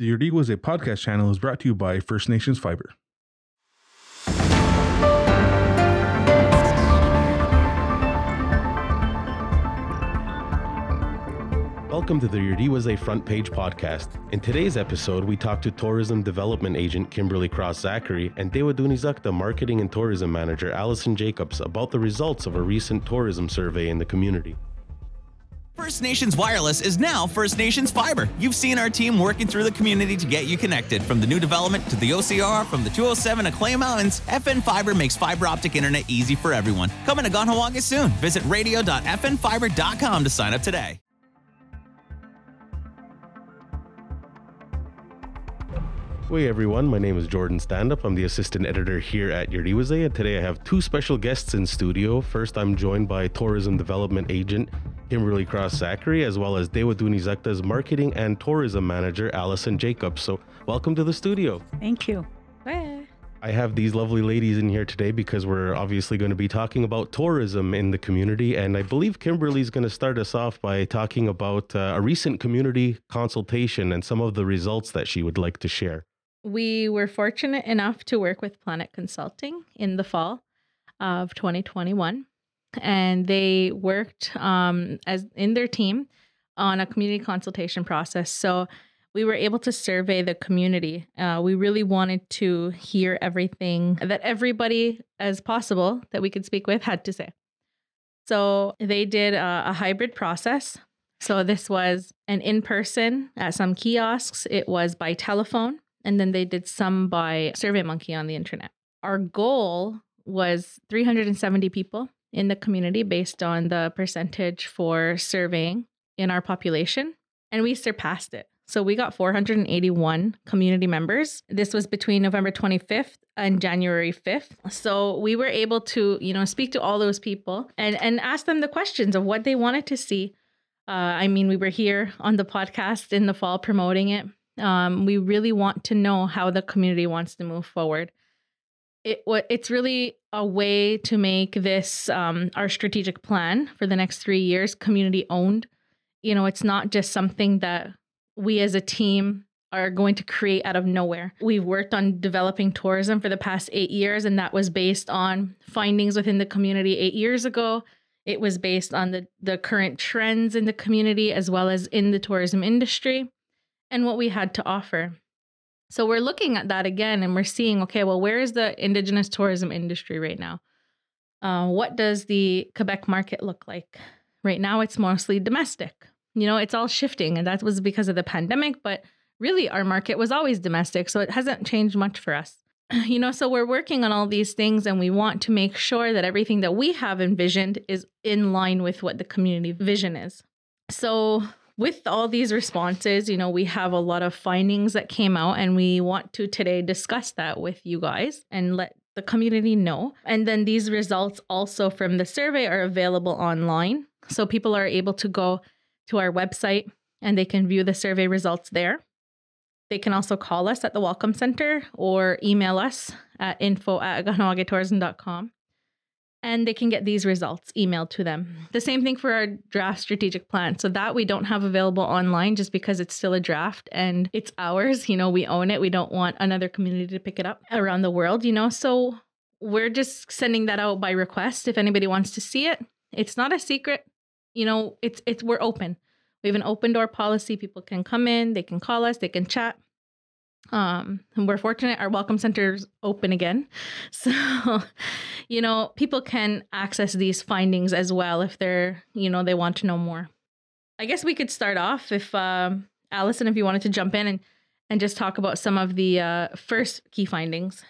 The Iorì:wase podcast channel is brought to you by First Nations Fiber. Welcome to the Iorì:wase Front Page podcast. In today's episode, we talk to tourism development agent Kimberly Cross Zachary and Tewatohnhi'saktha marketing and tourism manager Allison Jacobs about the results of a recent tourism survey in the community. First Nations Wireless is now First Nations Fiber. You've seen our team working through the community to get you connected. From the new development to the OCR, from the 207 to Clay Mountains, FN Fiber makes fiber optic internet easy for everyone. Coming to Kahnawake soon. Visit radio.fnfiber.com to sign up today. Hey everyone, my name is Jordan Standup. I'm the assistant editor here at Iorì:wase, and today I have two special guests in studio. First, I'm joined by tourism development agent Kimberly Cross Zachary, as well as Tewatohnhi'saktha's marketing and tourism manager Allison Jacobs. So, welcome to the studio. Thank you. I have these lovely ladies in here today because we're obviously going to be talking about tourism in the community. And I believe Kimberly's going to start us off by talking about uh, a recent community consultation and some of the results that she would like to share we were fortunate enough to work with Planet Consulting in the fall of 2021, and they worked um, as in their team on a community consultation process. So we were able to survey the community. Uh, we really wanted to hear everything that everybody as possible that we could speak with had to say. So they did a, a hybrid process. So this was an in person at some kiosks. It was by telephone and then they did some by SurveyMonkey on the internet. Our goal was 370 people in the community based on the percentage for surveying in our population, and we surpassed it. So we got 481 community members. This was between November 25th and January 5th. So we were able to, you know, speak to all those people and and ask them the questions of what they wanted to see. Uh, I mean, we were here on the podcast in the fall promoting it. Um, we really want to know how the community wants to move forward. It it's really a way to make this um, our strategic plan for the next three years community owned. You know, it's not just something that we as a team are going to create out of nowhere. We've worked on developing tourism for the past eight years, and that was based on findings within the community eight years ago. It was based on the, the current trends in the community as well as in the tourism industry and what we had to offer. So we're looking at that again and we're seeing, okay, well, where is the indigenous tourism industry right now? Uh, what does the Quebec market look like? Right now, it's mostly domestic. You know, it's all shifting, and that was because of the pandemic, but really our market was always domestic. So it hasn't changed much for us. You know, so we're working on all these things and we want to make sure that everything that we have envisioned is in line with what the community vision is. So with all these responses, you know, we have a lot of findings that came out, and we want to today discuss that with you guys and let the community know. And then these results also from the survey are available online. So people are able to go to our website and they can view the survey results there. They can also call us at the Welcome Center or email us at info at kahnawaketourism.com and they can get these results emailed to them. The same thing for our draft strategic plan. So that we don't have available online just because it's still a draft and it's ours, you know, we own it. We don't want another community to pick it up around the world, you know. So we're just sending that out by request if anybody wants to see it. It's not a secret. You know, it's it's we're open. We have an open door policy. People can come in, they can call us, they can chat. Um, and we're fortunate our welcome center is open again. So, you know, people can access these findings as well if they're, you know, they want to know more. I guess we could start off if um, Allison, if you wanted to jump in and and just talk about some of the uh, first key findings.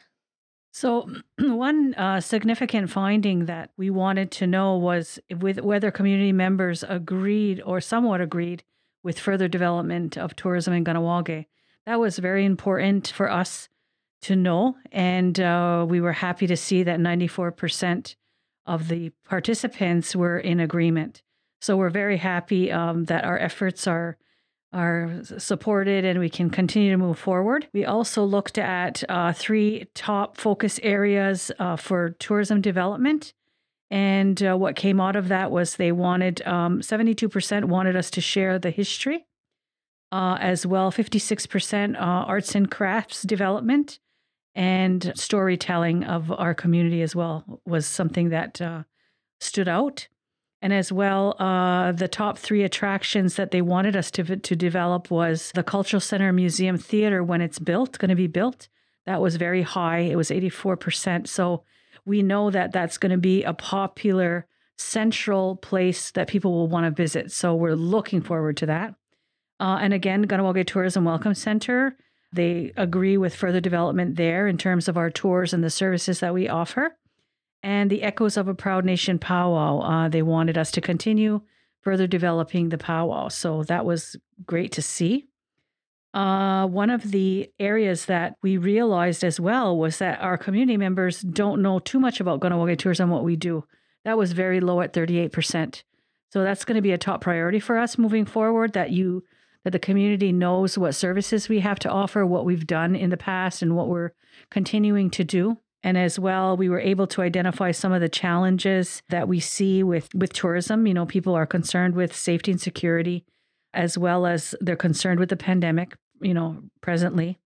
So, one uh, significant finding that we wanted to know was with whether community members agreed or somewhat agreed with further development of tourism in Kahnawake that was very important for us to know. And uh, we were happy to see that 94% of the participants were in agreement. So we're very happy um, that our efforts are are supported and we can continue to move forward. We also looked at uh, three top focus areas uh, for tourism development. And uh, what came out of that was they wanted um, 72% wanted us to share the history uh, as well 56% uh, arts and crafts development and storytelling of our community as well was something that uh, stood out. And as well uh, the top three attractions that they wanted us to, to develop was the cultural center museum theater when it's built going to be built. That was very high. It was 84% so we know that that's going to be a popular central place that people will want to visit. So we're looking forward to that uh, and again, Kahnawake Tourism Welcome Center, they agree with further development there in terms of our tours and the services that we offer. And the Echoes of a Proud Nation powwow, uh, they wanted us to continue further developing the powwow. So that was great to see. Uh, one of the areas that we realized as well was that our community members don't know too much about Kahnawake Tours and what we do. That was very low at 38%. So that's going to be a top priority for us moving forward that you that the community knows what services we have to offer, what we've done in the past, and what we're continuing to do. And as well, we were able to identify some of the challenges that we see with, with tourism. You know, people are concerned with safety and security, as well as they're concerned with the pandemic, you know, presently.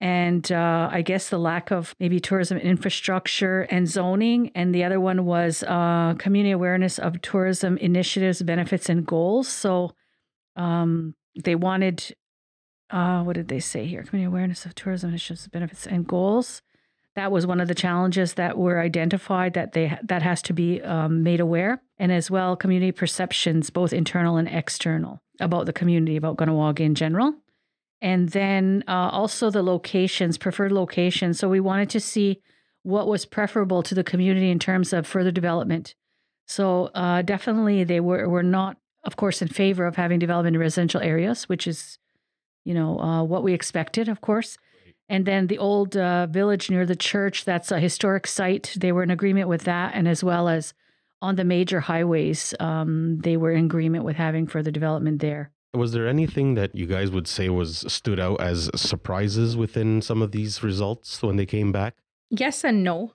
And uh, I guess the lack of maybe tourism infrastructure and zoning. And the other one was uh, community awareness of tourism initiatives, benefits, and goals. So um, they wanted uh, what did they say here? Community awareness of tourism initiatives, benefits, and goals. That was one of the challenges that were identified that they that has to be um, made aware, and as well community perceptions, both internal and external, about the community, about Kahnawake in general, and then uh, also the locations, preferred locations. So we wanted to see what was preferable to the community in terms of further development. So uh, definitely, they were were not of course, in favor of having development in residential areas, which is, you know, uh, what we expected, of course. And then the old uh, village near the church, that's a historic site. They were in agreement with that. And as well as on the major highways, um, they were in agreement with having further development there. Was there anything that you guys would say was stood out as surprises within some of these results when they came back? Yes and no.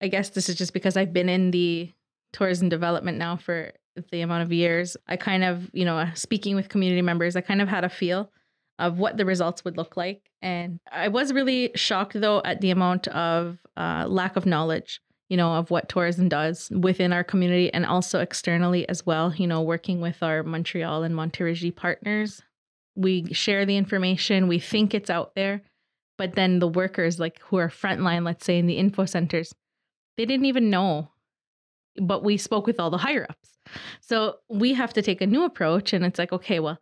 I guess this is just because I've been in the tourism development now for the amount of years, I kind of, you know, speaking with community members, I kind of had a feel of what the results would look like. And I was really shocked though at the amount of uh, lack of knowledge, you know, of what tourism does within our community and also externally as well, you know, working with our Montreal and Montérégie partners. We share the information, we think it's out there, but then the workers, like who are frontline, let's say in the info centers, they didn't even know but we spoke with all the higher ups. So we have to take a new approach. And it's like, okay, well,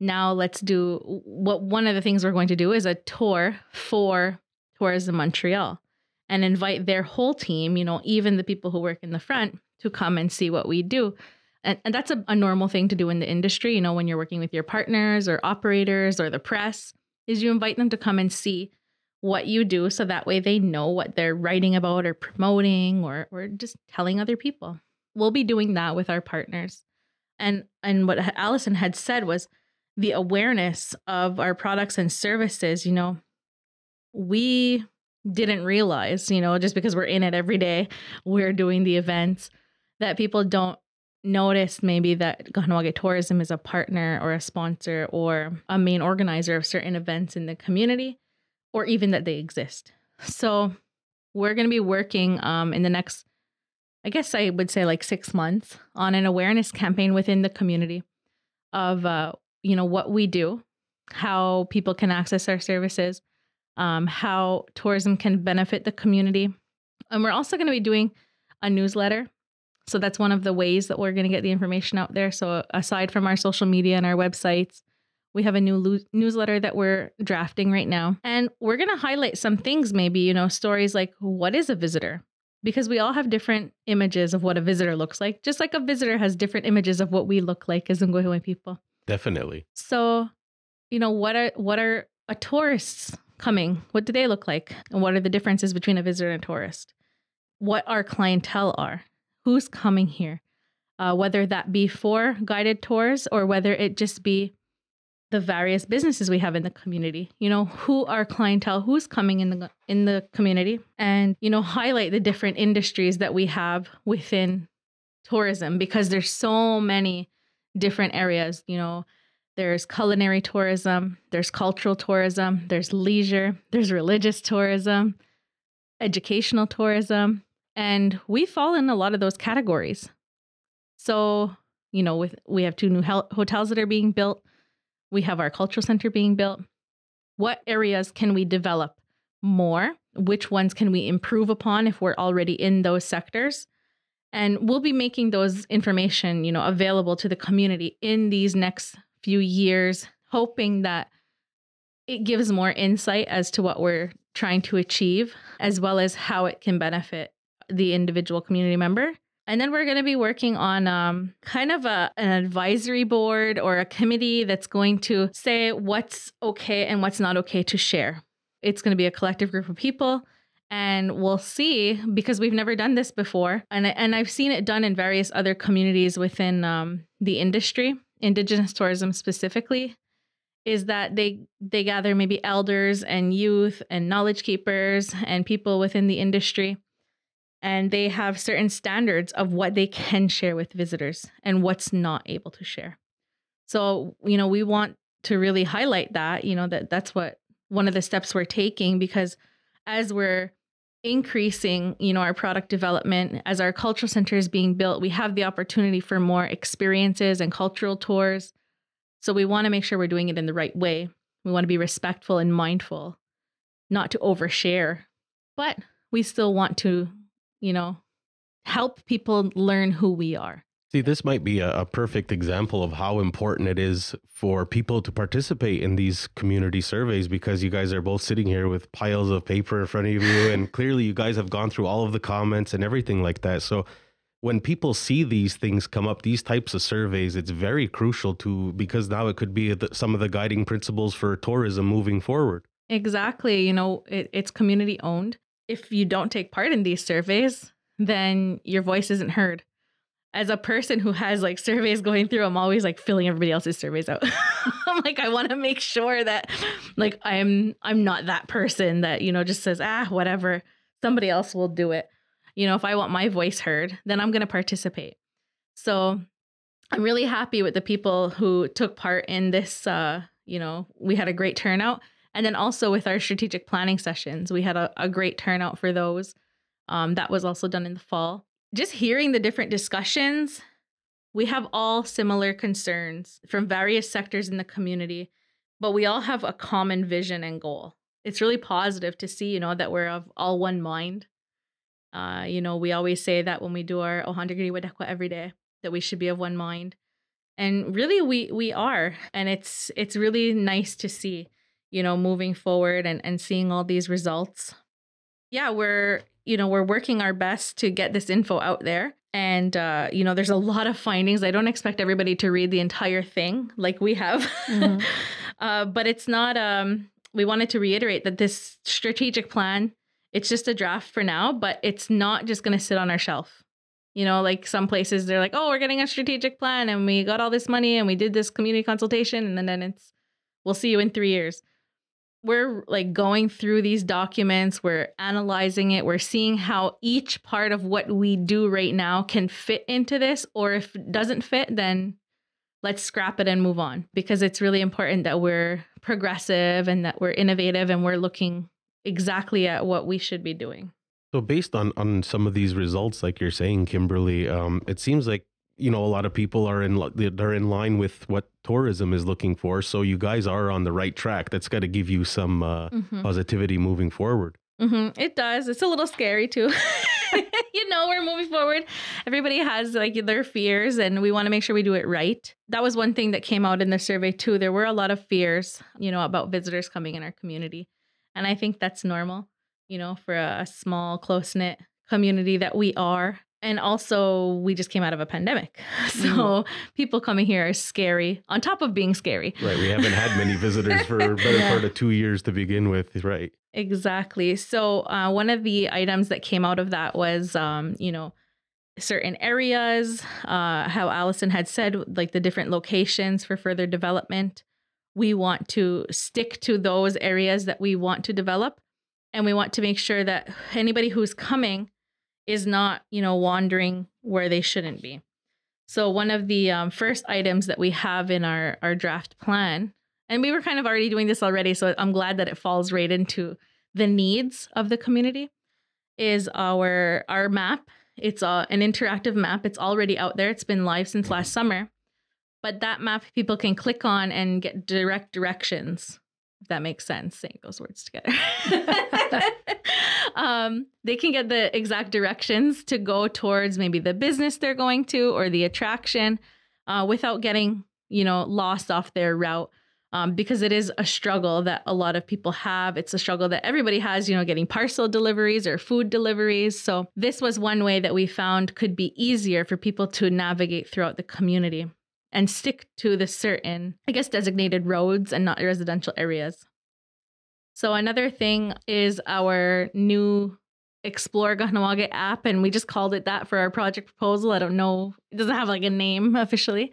now let's do what one of the things we're going to do is a tour for Tourism Montreal and invite their whole team, you know, even the people who work in the front to come and see what we do. And, and that's a, a normal thing to do in the industry, you know, when you're working with your partners or operators or the press, is you invite them to come and see what you do so that way they know what they're writing about or promoting or or just telling other people. We'll be doing that with our partners. And and what Allison had said was the awareness of our products and services, you know, we didn't realize, you know, just because we're in it every day, we're doing the events that people don't notice maybe that Kahnawake Tourism is a partner or a sponsor or a main organizer of certain events in the community or even that they exist. So we're going to be working um, in the next, I guess I would say like six months on an awareness campaign within the community of, uh, you know, what we do, how people can access our services, um, how tourism can benefit the community. And we're also going to be doing a newsletter. So that's one of the ways that we're going to get the information out there. So aside from our social media and our websites, we have a new lo- newsletter that we're drafting right now. And we're going to highlight some things, maybe, you know, stories like what is a visitor? Because we all have different images of what a visitor looks like, just like a visitor has different images of what we look like as Onkwehón:we people. Definitely. So, you know, what are what are a tourists coming? What do they look like? And what are the differences between a visitor and a tourist? What our clientele are? Who's coming here? Uh, whether that be for guided tours or whether it just be the various businesses we have in the community. You know who our clientele who's coming in the in the community and you know highlight the different industries that we have within tourism because there's so many different areas. You know there's culinary tourism, there's cultural tourism, there's leisure, there's religious tourism, educational tourism, and we fall in a lot of those categories. So, you know, with we have two new hel- hotels that are being built, we have our cultural center being built. What areas can we develop more? Which ones can we improve upon if we're already in those sectors? And we'll be making those information, you know, available to the community in these next few years, hoping that it gives more insight as to what we're trying to achieve, as well as how it can benefit the individual community member. And then we're going to be working on um, kind of a, an advisory board or a committee that's going to say what's okay and what's not okay to share. It's going to be a collective group of people. And we'll see because we've never done this before. And, and I've seen it done in various other communities within um, the industry, Indigenous tourism specifically is that they they gather maybe elders and youth and knowledge keepers and people within the industry and they have certain standards of what they can share with visitors and what's not able to share. So you know we want to really highlight that you know that that's what one of the steps we're taking because as we're increasing you know our product development as our cultural center is being built we have the opportunity for more experiences and cultural tours. So we want to make sure we're doing it in the right way. We want to be respectful and mindful, not to overshare, but we still want to, you know, help people learn who we are. See, this might be a, a, perfect example of how important it is for people to participate in these community surveys because you guys are both sitting here with piles of paper in front of you. and clearly, you guys have gone through all of the comments and everything like that. So, when people see these things come up, these types of surveys, it's very crucial to because now it could be the, some of the guiding principles for tourism moving forward. Exactly. You know, it, it's community owned. If you don't take part in these surveys, then your voice isn't heard. As a person who has like surveys going through, I'm always like filling everybody else's surveys out. I'm like, I want to make sure that like I'm I'm not that person that, you know, just says, ah, whatever. Somebody else will do it you know, if I want my voice heard, then I'm going to participate. So I'm really happy with the people who took part in this. Uh, you know, we had a great turnout. And then also with our strategic planning sessions, we had a, a great turnout for those. Um, that was also done in the fall. Just hearing the different discussions, we have all similar concerns from various sectors in the community, but we all have a common vision and goal. It's really positive to see, you know, that we're of all one mind uh, you know, we always say that when we do our Ohén:ton Karihwatéhkwen every day, that we should be of one mind. And really we we are. And it's it's really nice to see, you know, moving forward and, and seeing all these results. Yeah, we're, you know, we're working our best to get this info out there. And uh, you know, there's a lot of findings. I don't expect everybody to read the entire thing like we have. Mm-hmm. uh, but it's not um we wanted to reiterate that this strategic plan it's just a draft for now, but it's not just going to sit on our shelf. You know, like some places they're like, oh, we're getting a strategic plan and we got all this money and we did this community consultation. And then, then it's, we'll see you in three years. We're like going through these documents, we're analyzing it, we're seeing how each part of what we do right now can fit into this. Or if it doesn't fit, then let's scrap it and move on because it's really important that we're progressive and that we're innovative and we're looking exactly at what we should be doing. So based on on some of these results, like you're saying, Kimberly, um, it seems like you know a lot of people are in they're in line with what tourism is looking for. So you guys are on the right track. That's got to give you some uh, mm-hmm. positivity moving forward. Mm-hmm. It does. It's a little scary too. you know, we're moving forward. Everybody has like their fears, and we want to make sure we do it right. That was one thing that came out in the survey too. There were a lot of fears, you know, about visitors coming in our community. And I think that's normal, you know, for a, a small, close knit community that we are. And also, we just came out of a pandemic. So mm. people coming here are scary on top of being scary. Right. We haven't had many visitors for a better yeah. part of two years to begin with. Right. Exactly. So, uh, one of the items that came out of that was, um, you know, certain areas, uh, how Allison had said, like the different locations for further development we want to stick to those areas that we want to develop and we want to make sure that anybody who's coming is not you know wandering where they shouldn't be So one of the um, first items that we have in our our draft plan, and we were kind of already doing this already, so I'm glad that it falls right into the needs of the community, is our our map. It's a, an interactive map. It's already out there. It's been live since last summer, but that map people can click on and get direct directions. That makes sense, saying those words together. um, they can get the exact directions to go towards maybe the business they're going to or the attraction uh, without getting you know lost off their route. Um, because it is a struggle that a lot of people have. It's a struggle that everybody has you know getting parcel deliveries or food deliveries. So this was one way that we found could be easier for people to navigate throughout the community and stick to the certain i guess designated roads and not residential areas so another thing is our new Explore Kahnawake app, and we just called it that for our project proposal. I don't know, it doesn't have like a name officially,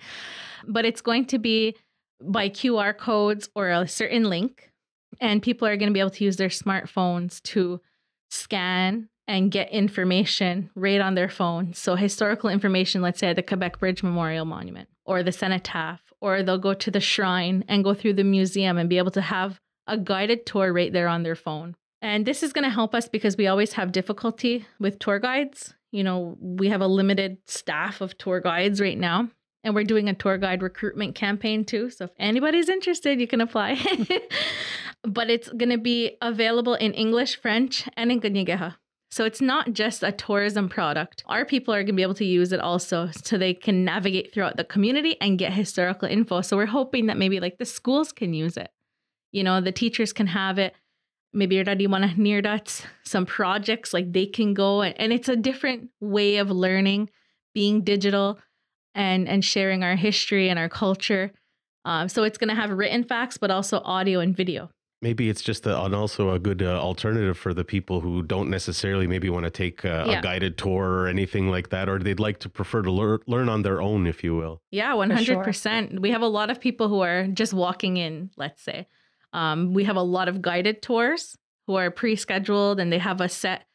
but it's going to be by QR codes or a certain link, and people are going to be able to use their smartphones to scan and get information right on their phone. So historical information, let's say at the Quebec Bridge Memorial Monument or the cenotaph, or they'll go to the shrine and go through the museum and be able to have a guided tour right there on their phone. And this is going to help us because we always have difficulty with tour guides. You know, we have a limited staff of tour guides right now, and we're doing a tour guide recruitment campaign too. So if anybody's interested, you can apply. but it's going to be available in English, French, and in Kanien'keha. So it's not just a tourism product. Our people are going to be able to use it also so they can navigate throughout the community and get historical info. So we're hoping that maybe like the schools can use it. You know, the teachers can have it. Maybe near dots some projects like they can go and, and it's a different way of learning, being digital and and sharing our history and our culture. Um, so it's going to have written facts, but also audio and video. Maybe it's just a, and also a good uh, alternative for the people who don't necessarily maybe want to take uh, Yeah. a guided tour or anything like that, or they'd like to prefer to lear- learn on their own, if you will. Yeah, one hundred percent. We have a lot of people who are just walking in. Let's say, um, we have a lot of guided tours who are pre-scheduled and they have a set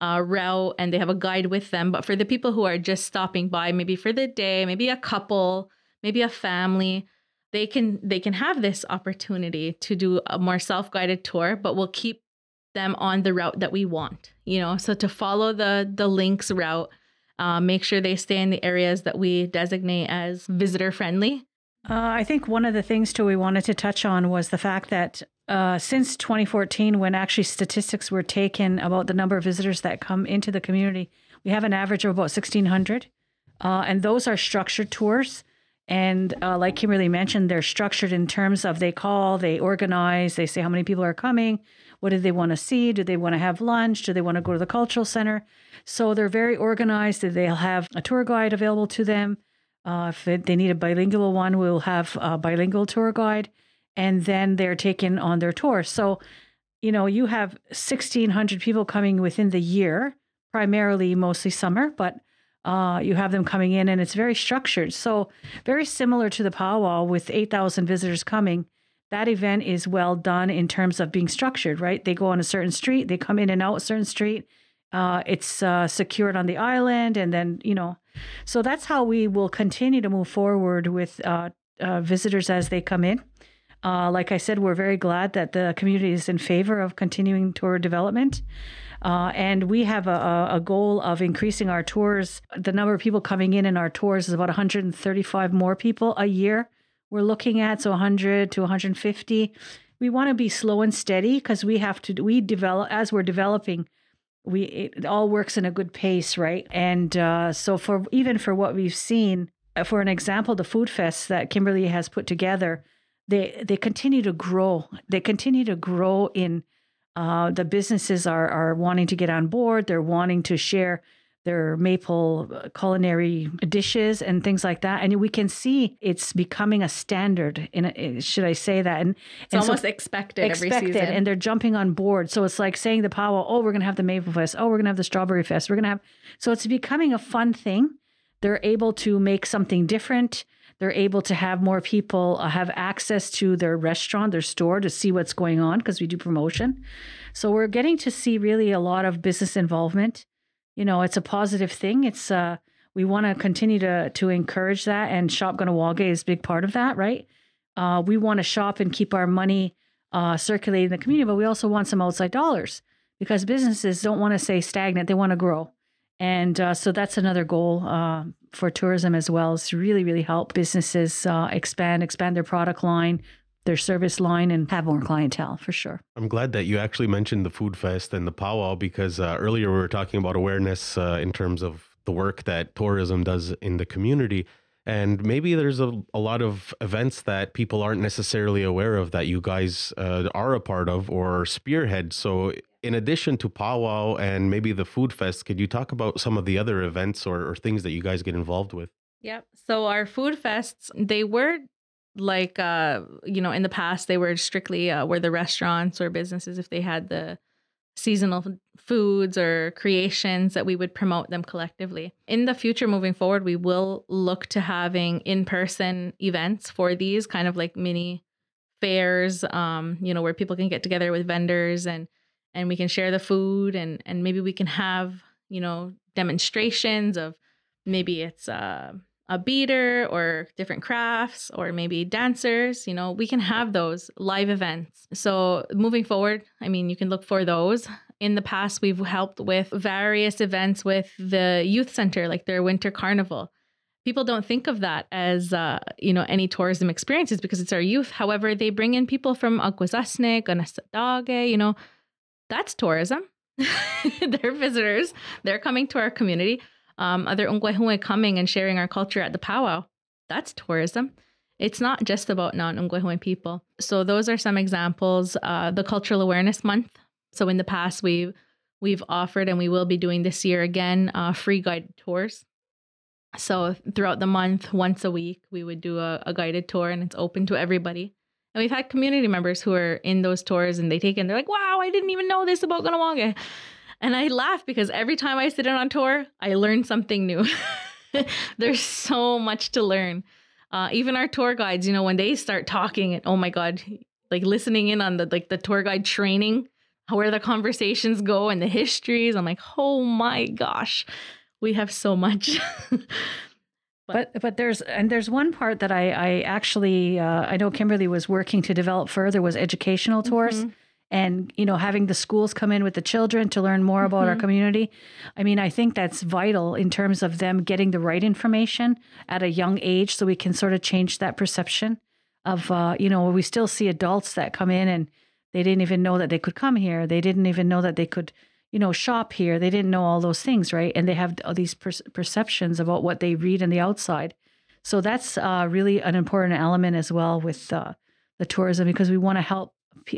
uh, route and they have a guide with them. But for the people who are just stopping by, maybe for the day, maybe a couple, maybe a family, they can they can have this opportunity to do a more self-guided tour. But we'll keep them on the route that we want. You know, so to follow the the links route. Uh, make sure they stay in the areas that we designate as visitor friendly. Uh, I think one of the things too we wanted to touch on was the fact that uh, since 2014, when actually statistics were taken about the number of visitors that come into the community, we have an average of about 1,600, uh, and those are structured tours. And uh, like Kimberly mentioned, they're structured in terms of they call, they organize, they say how many people are coming, what do they want to see, do they want to have lunch, do they want to go to the cultural center. So they're very organized. They'll have a tour guide available to them. Uh, if they need a bilingual one, we'll have a bilingual tour guide, and then they're taken on their tour. So, you know, you have 1,600 people coming within the year, primarily mostly summer, but uh, you have them coming in, and it's very structured. So, very similar to the powwow with 8,000 visitors coming. That event is well done in terms of being structured, right? They go on a certain street, they come in and out a certain street. Uh, it's uh, secured on the island, and then you know, so that's how we will continue to move forward with uh, uh, visitors as they come in. Uh, like I said, we're very glad that the community is in favor of continuing tour development. Uh, and we have a, a- goal of increasing our tours. The number of people coming in in our tours is about 135 more people a year. We're looking at so 100 to 150. We want to be slow and steady because we have to. We develop as we're developing we it all works in a good pace right and uh, so for even for what we've seen uh, for an example the food fest that kimberly has put together they they continue to grow they continue to grow in uh, the businesses are are wanting to get on board. They're wanting to share their maple uh, culinary dishes and things like that. And we can see it's becoming a standard in a, should i say that? And It's and so- almost expected, every expected season. and they're jumping on board. So it's like saying the powwow oh we're going to have the maple fest. Oh we're going to have the strawberry fest. We're going to have so it's becoming a fun thing. They're able to make something different they're able to have more people uh, have access to their restaurant their store to see what's going on because we do promotion. So we're getting to see really a lot of business involvement. You know it's a positive thing. It's uh we want to continue to to encourage that, and Shop Kahnawake is a big part of that, right? Uh, we want to shop and keep our money uh, circulating in the community, but we also want some outside dollars because businesses don't want to stay stagnant; they want to grow, and uh, so that's another goal uh, for tourism as well is to really, really help businesses uh, expand, expand their product line, their service line, and have more clientele for sure. I'm glad that you actually mentioned the food fest and the powwow because uh, earlier we were talking about awareness uh, in terms of the work that tourism does in the community. And maybe there's a, a lot of events that people aren't necessarily aware of that you guys uh, are a part of or spearhead. So, in addition to powwow and maybe the food fest, could you talk about some of the other events or, or things that you guys get involved with? Yep. So our food fests, they were like uh you know in the past they were strictly uh, where the restaurants or businesses if they had the seasonal foods or creations that we would promote them collectively. In the future moving forward, we will look to having in-person events for these kind of like mini fairs um you know where people can get together with vendors and and we can share the food and and maybe we can have, you know, demonstrations of maybe it's uh a beater or different crafts or maybe dancers you know we can have those live events. So moving forward i mean you can look for those. In the past we've helped with various events with the youth center like their winter carnival. People don't think of that as uh, you know any tourism experiences because it's our youth. However they bring in people from Akwesasne, Kanesatake, you know that's tourism they're visitors they're coming to our community um, other Onkwehón:we coming and sharing our culture at the powwow. That's tourism. It's not just about non Onkwehón:we people. So those are some examples. Uh, the Cultural Awareness Month. So in the past, we've we've offered and we will be doing this year again uh, free guided tours. So throughout the month, once a week, we would do a, a guided tour, and it's open to everybody. And we've had community members who are in those tours, and they take it. They're like, "Wow, I didn't even know this about Kahnawake." And I laugh because every time I sit in on tour, I learn something new. There's so much to learn. Uh, even our tour guides, you know, when they start talking, and oh my god, like listening in on the like the tour guide training, where the conversations go and the histories, I'm like, oh my gosh, we have so much. but, but there's and there's one part that I I actually uh, I know Kimberly was working to develop further was educational tours. Mm-hmm and you know having the schools come in with the children to learn more about mm-hmm. our community i mean i think that's vital in terms of them getting the right information at a young age so we can sort of change that perception of uh, you know we still see adults that come in and they didn't even know that they could come here they didn't even know that they could you know shop here they didn't know all those things right and they have all these per- perceptions about what they read in the outside so that's uh, really an important element as well with uh, the tourism because we want to help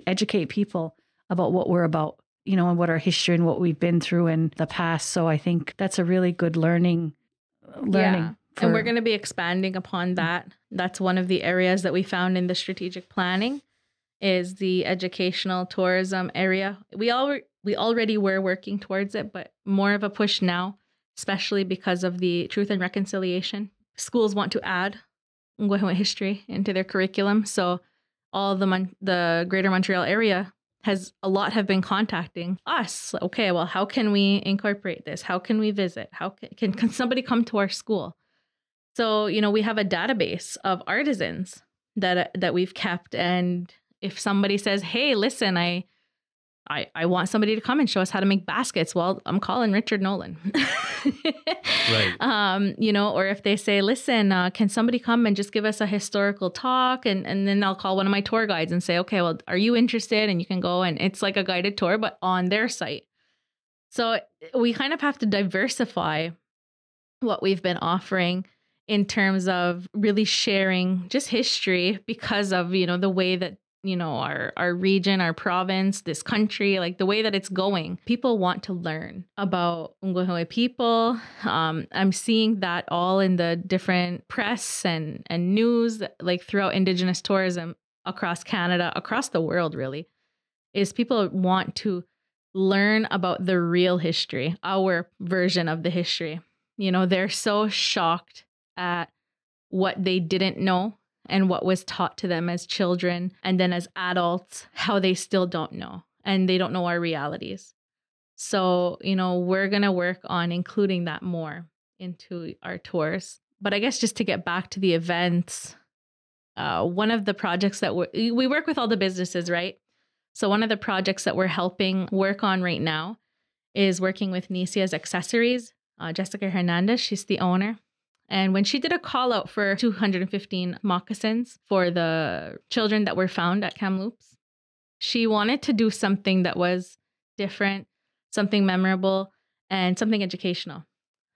educate people about what we're about, you know, and what our history and what we've been through in the past. So I think that's a really good learning learning. Yeah. For... And we're going to be expanding upon that. That's one of the areas that we found in the strategic planning is the educational tourism area. We all we already were working towards it, but more of a push now, especially because of the truth and reconciliation. Schools want to add history into their curriculum, so all the Mon- the Greater Montreal area has a lot have been contacting us. Okay, well, how can we incorporate this? How can we visit? How can, can, can somebody come to our school? So you know we have a database of artisans that that we've kept, and if somebody says, "Hey, listen, I I, I want somebody to come and show us how to make baskets. Well, I'm calling Richard Nolan. right. Um, you know, or if they say, listen, uh, can somebody come and just give us a historical talk? And, and then I'll call one of my tour guides and say, okay, well, are you interested? And you can go and it's like a guided tour, but on their site. So we kind of have to diversify what we've been offering in terms of really sharing just history because of, you know, the way that you know our our region our province this country like the way that it's going people want to learn about Onkwehón:we people. Um, i'm seeing that all in the different press and and news like throughout indigenous tourism across canada across the world really is people want to learn about the real history our version of the history. You know they're so shocked at what they didn't know and what was taught to them as children and then as adults, how they still don't know and they don't know our realities. So, you know, we're going to work on including that more into our tours. But I guess just to get back to the events, uh, one of the projects that we we work with all the businesses, right? So one of the projects that we're helping work on right now is working with Nicia's Accessories. Uh, Jessica Hernandez, she's the owner. And when she did a call out for 215 moccasins for the children that were found at Kamloops, she wanted to do something that was different, something memorable, and something educational.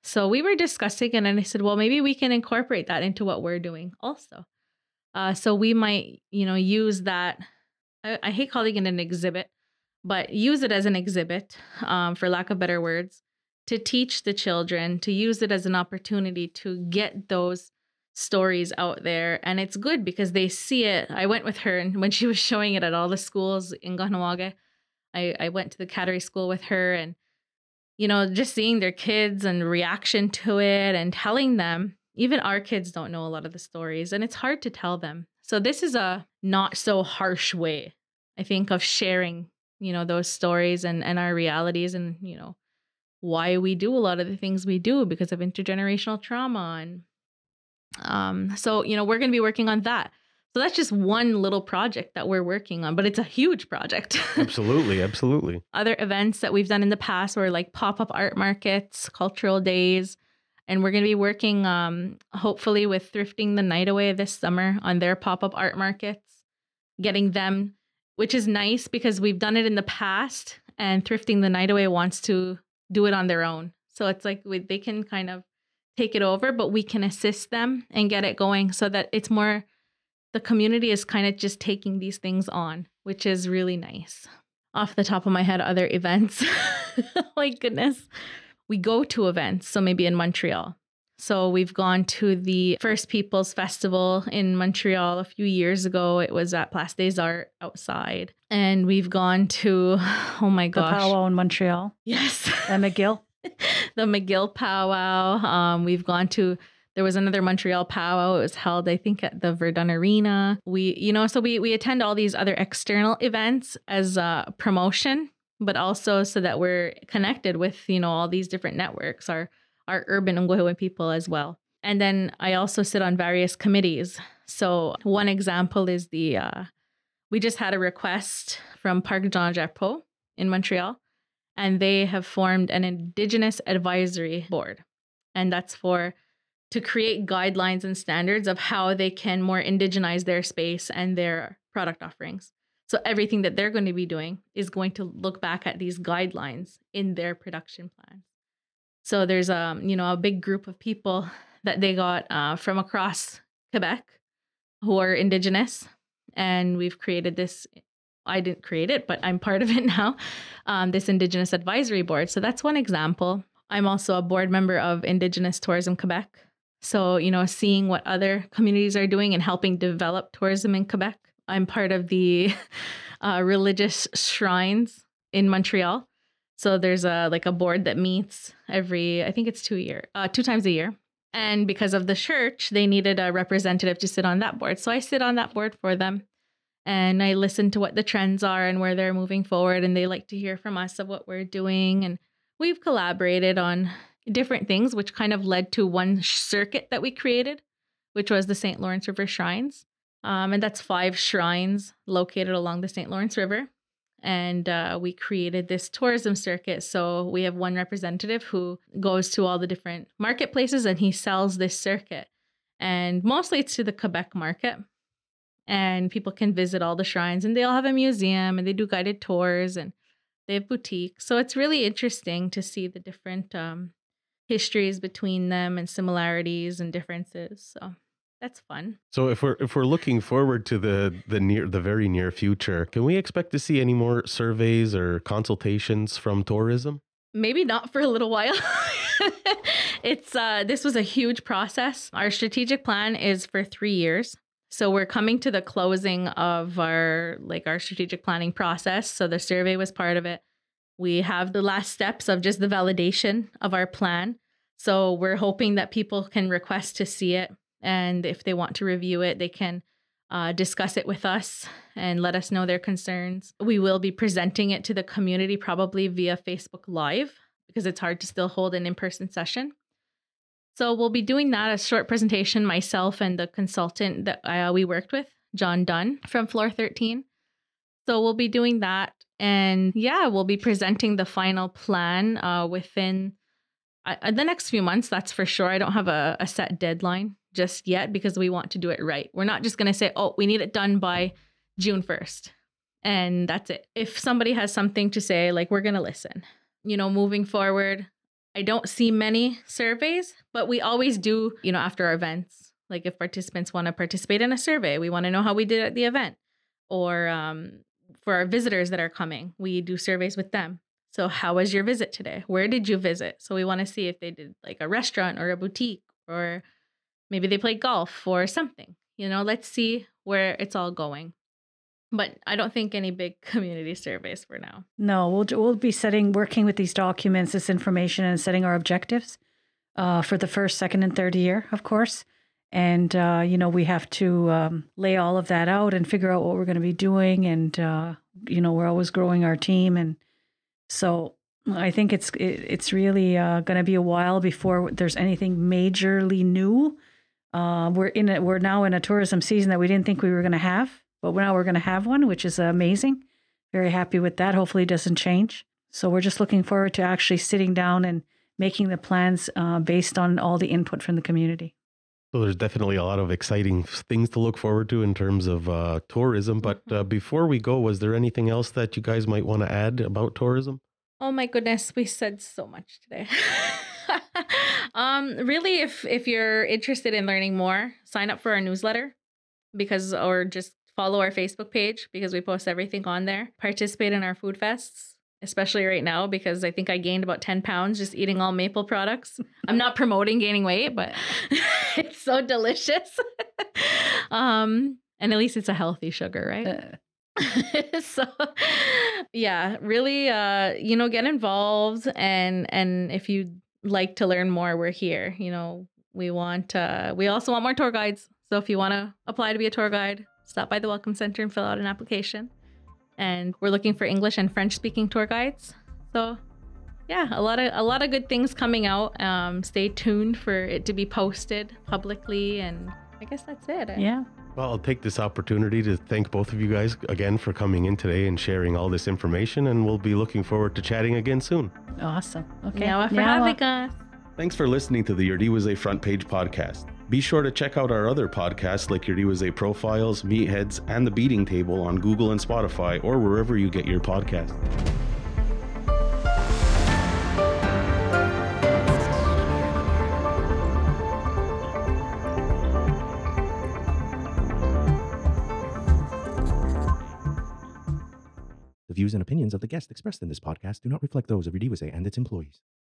So we were discussing and I said, well, maybe we can incorporate that into what we're doing also. Uh, so we might, you know, use that. I, I, hate calling it an exhibit, but use it as an exhibit, um, for lack of better words, to teach the children, to use it as an opportunity to get those stories out there. And it's good because they see it. I went with her, and when she was showing it at all the schools in Kahnawake, I, I went to the Kateri school with her and you know, just seeing their kids and reaction to it and telling them, even our kids don't know a lot of the stories and it's hard to tell them. So this is a not so harsh way, I think, of sharing, you know, those stories and, and our realities and, you know, why we do a lot of the things we do because of intergenerational trauma. And um, so, you know, we're going to be working on that. So that's just one little project that we're working on, but it's a huge project. absolutely, absolutely. Other events that we've done in the past were like pop-up art markets, cultural days, and we're going to be working um hopefully with Thrifting the Night Away this summer on their pop-up art markets, getting them which is nice because we've done it in the past and Thrifting the Night Away wants to do it on their own. So it's like we, they can kind of take it over, but we can assist them and get it going so that it's more the community is kind of just taking these things on, which is really nice. Off the top of my head, other events. Oh my goodness. We go to events. So maybe in Montreal. So we've gone to the First Peoples Festival in Montreal a few years ago. It was at Place des Arts outside. And we've gone to, oh my gosh. The powwow in Montreal. Yes. And McGill. the McGill powwow. Um, we've gone to there was another Montreal powwow. It was held, I think, at the Verdun Arena. We, you know, so we we attend all these other external events as a promotion, but also so that we're connected with, you know, all these different networks, our our urban Onkwehón:we people as well. And then I also sit on various committees. So one example is the uh, we just had a request from Parc Jean Drapeau in Montreal, and they have formed an Indigenous advisory board, and that's for to create guidelines and standards of how they can more indigenize their space and their product offerings. So everything that they're going to be doing is going to look back at these guidelines in their production plans. So there's a um, you know a big group of people that they got uh, from across Quebec who are indigenous, and we've created this. I didn't create it, but I'm part of it now. Um, this Indigenous Advisory Board. So that's one example. I'm also a board member of Indigenous Tourism Quebec, so, you know, seeing what other communities are doing and helping develop tourism in Quebec. I'm part of the uh, religious shrines in Montreal. So there's a like a board that meets every I think it's two year uh, two times a year. And because of the church, they needed a representative to sit on that board. So I sit on that board for them. And I listen to what the trends are and where they're moving forward. And they like to hear from us of what we're doing. And we've collaborated on different things, which kind of led to one circuit that we created, which was the St. Lawrence River Shrines. Um, and that's five shrines located along the St. Lawrence River. And uh, we created this tourism circuit. So we have one representative who goes to all the different marketplaces and he sells this circuit. And mostly it's to the Quebec market. And people can visit all the shrines and they all have a museum and they do guided tours and they have boutiques. So it's really interesting to see the different um, histories between them and similarities and differences. So that's fun. So if we're if we're looking forward to the the near the very near future, can we expect to see any more surveys or consultations from tourism? Maybe not for a little while. it's uh this was a huge process. Our strategic plan is for 3 years. So we're coming to the closing of our like our strategic planning process. So the survey was part of it. We have the last steps of just the validation of our plan. So we're hoping that people can request to see it. And if they want to review it, they can uh, discuss it with us and let us know their concerns. We will be presenting it to the community probably via Facebook Live because it's hard to still hold an in person session. So we'll be doing that a short presentation myself and the consultant that uh, we worked with, John Dunn from Floor 13. So we'll be doing that and yeah, we'll be presenting the final plan uh, within uh, the next few months. That's for sure. I don't have a, a set deadline just yet because we want to do it right. We're not just going to say, oh, we need it done by June 1st. And that's it. If somebody has something to say, like, we're going to listen. You know, moving forward, I don't see many surveys, but we always do, you know, after our events. Like, if participants want to participate in a survey, we want to know how we did at the event. Or um, for our visitors that are coming, we do surveys with them. So, how was your visit today? Where did you visit? So, we want to see if they did like a restaurant or a boutique or maybe they play golf or something. You know, let's see where it's all going. But I don't think any big community surveys for now. No, we'll we'll be setting working with these documents, this information, and setting our objectives uh, for the first, second, and third year, of course. And uh, you know, we have to um, lay all of that out and figure out what we're going to be doing. And uh, you know, we're always growing our team, and so I think it's it, it's really uh, going to be a while before there's anything majorly new. Uh, we're in it. We're now in a tourism season that we didn't think we were going to have, but now we're going to have one, which is amazing. Very happy with that. Hopefully, it doesn't change. So we're just looking forward to actually sitting down and making the plans uh, based on all the input from the community. So there's definitely a lot of exciting things to look forward to in terms of uh, tourism. But uh, before we go, was there anything else that you guys might want to add about tourism? Oh my goodness, we said so much today. um, really, if if you're interested in learning more, sign up for our newsletter because, or just follow our Facebook page because we post everything on there. Participate in our food fests, especially right now because I think I gained about 10 pounds just eating all maple products. I'm not promoting gaining weight, but it's so delicious. um, and at least it's a healthy sugar, right? Uh, so yeah, really uh, you know, get involved and and if you like to learn more, we're here. You know, we want uh we also want more tour guides. So if you want to apply to be a tour guide, stop by the welcome center and fill out an application. And we're looking for English and French speaking tour guides. So yeah, a lot of a lot of good things coming out. Um, stay tuned for it to be posted publicly, and I guess that's it. yeah. Well, I'll take this opportunity to thank both of you guys again for coming in today and sharing all this information. And we'll be looking forward to chatting again soon. Awesome. Okay. Now for Yeah, well- having us. Thanks for listening to the Iorì:wase Front Page podcast. Be sure to check out our other podcasts like Iorì:wase Profiles, Meatheads, and The Beating Table on Google and Spotify or wherever you get your podcasts. The views and opinions of the guests expressed in this podcast do not reflect those of Iorì:wase and its employees.